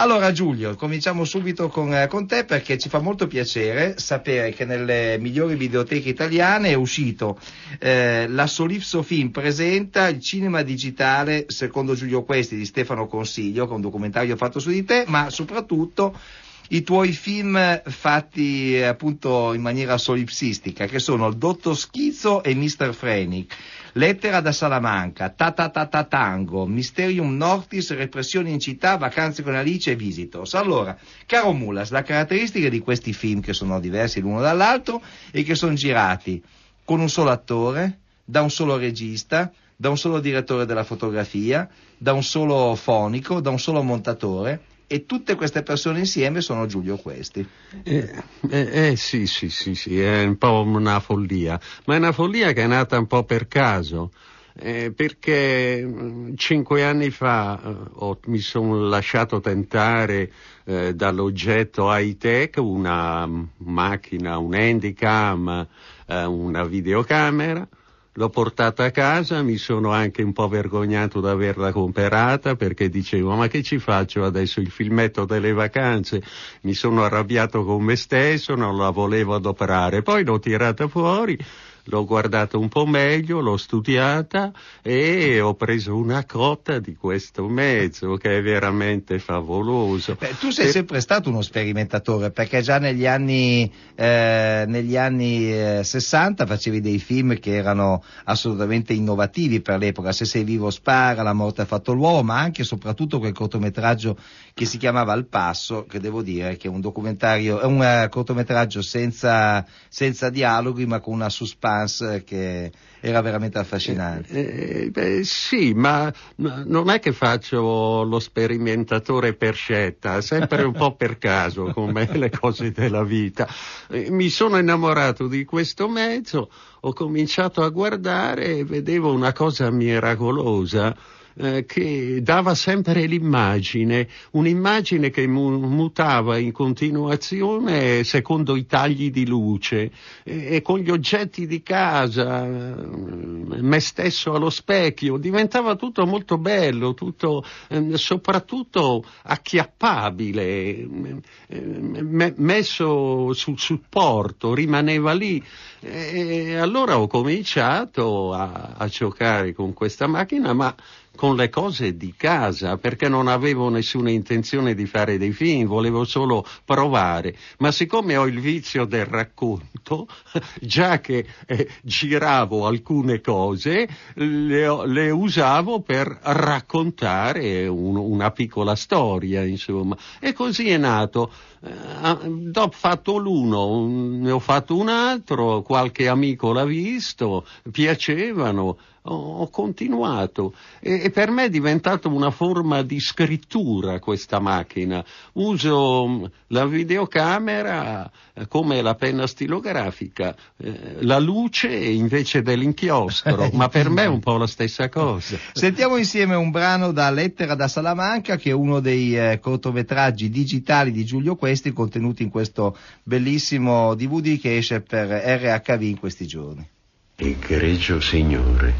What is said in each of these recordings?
Allora Giulio, cominciamo subito con, eh, con, te perché ci fa molto piacere sapere che nelle migliori videoteche italiane è uscito eh, la Solipso Film presenta il cinema digitale secondo Giulio Questi di Stefano Consiglio, con un documentario fatto su di te, ma soprattutto i tuoi film fatti eh, appunto in maniera solipsistica, che sono Il Dottor Schizzo e Mr. Frenic. Lettera da Salamanca, Ta Ta Ta Ta Tango, Mysterium Nortis, Repressioni in città, Vacanze con Alice e Visitos. Allora, caro Mulas, la caratteristica di questi film, che sono diversi l'uno dall'altro, è che sono girati con un solo attore, da un solo regista, da un solo direttore della fotografia, da un solo fonico, da un solo montatore e tutte queste persone insieme sono Giulio Questi. Eh, eh, eh, sì, sì, sì, sì, è un po' una follia, ma è una follia che è nata un po' per caso. Eh, perché mm, cinque anni fa eh, ho, mi sono lasciato tentare eh, dall'oggetto high-tech, una macchina, un handicam, eh, una videocamera, L'ho portata a casa, mi sono anche un po' vergognato di averla comprata perché dicevo ma che ci faccio adesso il filmetto delle vacanze? Mi sono arrabbiato con me stesso, non la volevo adoperare, poi l'ho tirata fuori l'ho guardata un po' meglio, l'ho studiata e ho preso una cotta di questo mezzo che è veramente favoloso. Beh, tu sei e... sempre stato uno sperimentatore perché già negli anni, eh, negli anni eh, 60 facevi dei film che erano assolutamente innovativi per l'epoca, Se sei vivo spara, La morte ha fatto l'uomo, ma anche e soprattutto quel cortometraggio che si chiamava Al passo, che devo dire che è un documentario, è un uh, cortometraggio senza, senza dialoghi ma con una suspense Hans che era veramente affascinante. Eh, eh, beh, sì, ma non è che faccio lo sperimentatore per scelta, sempre un po' per caso, come le cose della vita. Eh, mi sono innamorato di questo mezzo, ho cominciato a guardare e vedevo una cosa miracolosa eh, che dava sempre l'immagine, un'immagine che mu- mutava in continuazione secondo i tagli di luce e, e con gli oggetti di casa, eh, me stesso allo specchio, diventava tutto molto bello, tutto eh, soprattutto acchiappabile, eh, me- messo sul supporto, rimaneva lì. E allora ho cominciato a, a giocare con questa macchina, ma con le cose di casa, perché non avevo nessuna intenzione di fare dei film, volevo solo provare. Ma siccome ho il vizio del racconto, già che eh, giravo alcune cose, le, le usavo per raccontare un, una piccola storia, insomma. E così è nato. Eh, ho fatto l'uno, ne ho fatto un altro, qualche amico l'ha visto, piacevano ho, continuato e, e, per me è diventata una forma di scrittura questa macchina. Uso mm, la videocamera eh, come la penna stilografica, eh, la luce invece dell'inchiostro, ma per me è un po' la stessa cosa. Sentiamo insieme un brano da Lettera da Salamanca che è uno dei eh, cortometraggi digitali di Giulio Questi contenuti in questo bellissimo DVD che esce per RHV in questi giorni. Egregio Signore,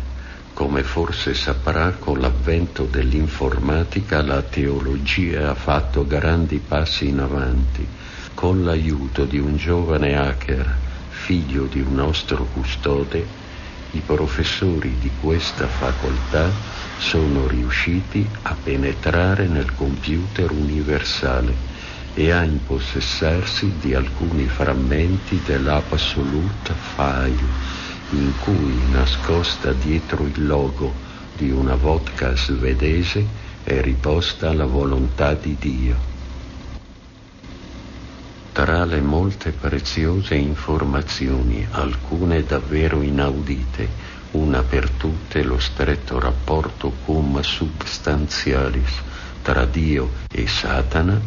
come forse saprà, con l'avvento dell'informatica la teologia ha fatto grandi passi in avanti. Con l'aiuto di un giovane hacker, figlio di un nostro custode, i professori di questa facoltà sono riusciti a penetrare nel computer universale e a impossessarsi di alcuni frammenti dell'Absolute File in cui, nascosta dietro il logo di una vodka svedese, è riposta la volontà di Dio. Tra le molte preziose informazioni, alcune davvero inaudite, una per tutte lo stretto rapporto cum substantialis tra Dio e Satana,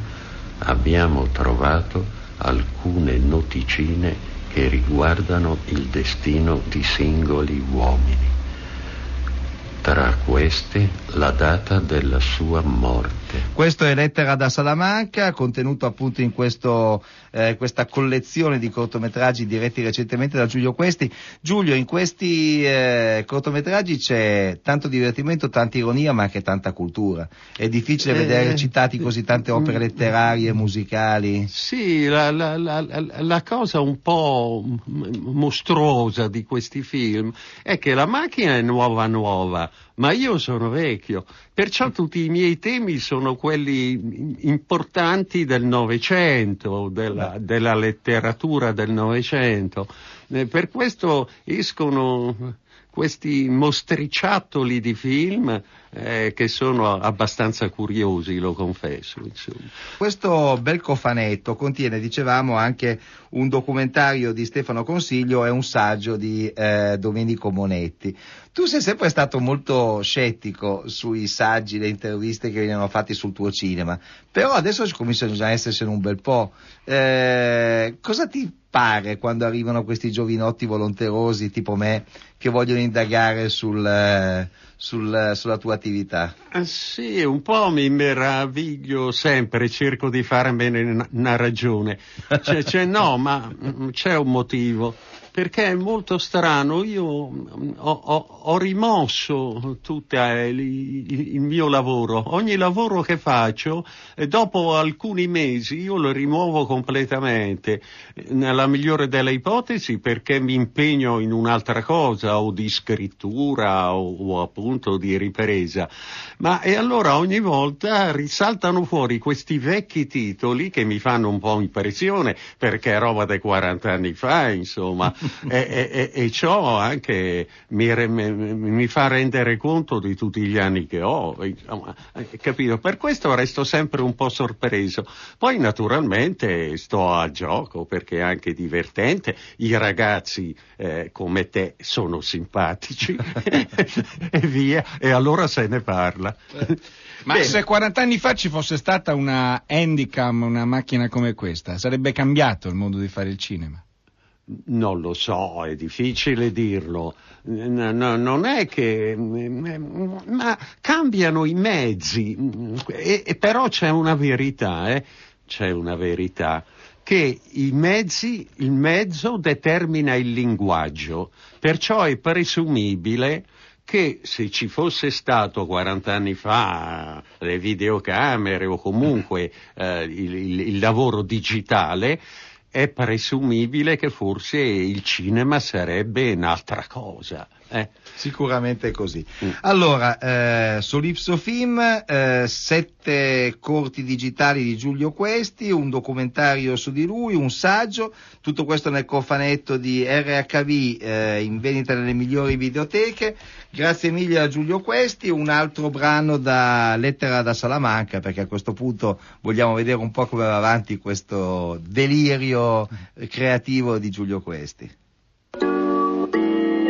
abbiamo trovato alcune noticine che riguardano il destino di singoli uomini. Tra queste la data della sua morte. Questo è Lettera da Salamanca, contenuto appunto in questo, eh, questa collezione di cortometraggi diretti recentemente da Giulio Questi. Giulio, in questi eh, cortometraggi c'è tanto divertimento, tanta ironia, ma anche tanta cultura. È difficile eh, vedere citati così tante opere letterarie, musicali. Sì, la, la, la, la cosa un po' mostruosa di questi film è che la macchina è nuova nuova ma io sono vecchio, perciò tutti i miei temi sono quelli importanti del Novecento, della, della letteratura del Novecento. Eh, per questo escono questi mostriciattoli di film eh, che sono abbastanza curiosi, lo confesso. Insomma. Questo bel cofanetto contiene, dicevamo, anche un documentario di Stefano Consiglio e un saggio di eh, Domenico Monetti. Tu sei sempre stato molto scettico sui saggi, le interviste che venivano fatti sul tuo cinema, però adesso ci cominciano già a essersene un bel po'. Eh, cosa ti pare quando arrivano questi giovinotti volonterosi tipo me che vogliono indagare sul, eh, sul, sulla tua attività? Ah, sì, un po' mi meraviglio sempre, cerco di farmene una ragione. C'è, c'è, no, ma mm, c'è un motivo perché è molto strano, io mm, ho, ho, ho rimosso tutto il, il, mio lavoro, ogni lavoro che faccio e dopo alcuni mesi io lo rimuovo completamente, nella migliore delle ipotesi perché mi impegno in un'altra cosa o di scrittura o, o appunto di ripresa, ma e allora ogni volta risaltano fuori questi vecchi titoli che mi fanno un po' impressione perché è roba dei 40 anni fa, insomma e, e, e, ciò anche mi, mi, fa rendere conto di tutti gli anni che ho, insomma, capito? Per questo resto sempre un po' sorpreso. Poi naturalmente sto a gioco perché è anche divertente, i ragazzi eh, come te sono simpatici e via, e allora se ne parla. Ma Bene. se 40 anni fa ci fosse stata una Handicam, una macchina come questa, sarebbe cambiato il modo di fare il cinema? Non lo so, è difficile dirlo. No, no, non è che. ma cambiano i mezzi. E, e però c'è una verità, eh? C'è una verità che i mezzi, il mezzo determina il linguaggio, perciò è presumibile che se ci fosse stato 40 anni fa le videocamere o comunque eh, il, il, il lavoro digitale, è presumibile che forse il cinema sarebbe un'altra cosa. Eh. Sicuramente è così. Mm. Allora, eh, Solipso Film, eh, sette corti digitali di Giulio Questi, un documentario su di lui, un saggio, tutto questo nel cofanetto di RHV eh, in vendita nelle migliori videoteche. Grazie mille a Giulio Questi, un altro brano da Lettera da Salamanca, perché a questo punto vogliamo vedere un po' come va avanti questo delirio creativo di Giulio Questi.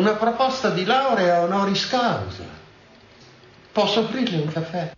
una proposta di laurea honoris causa. Posso offrirle un caffè?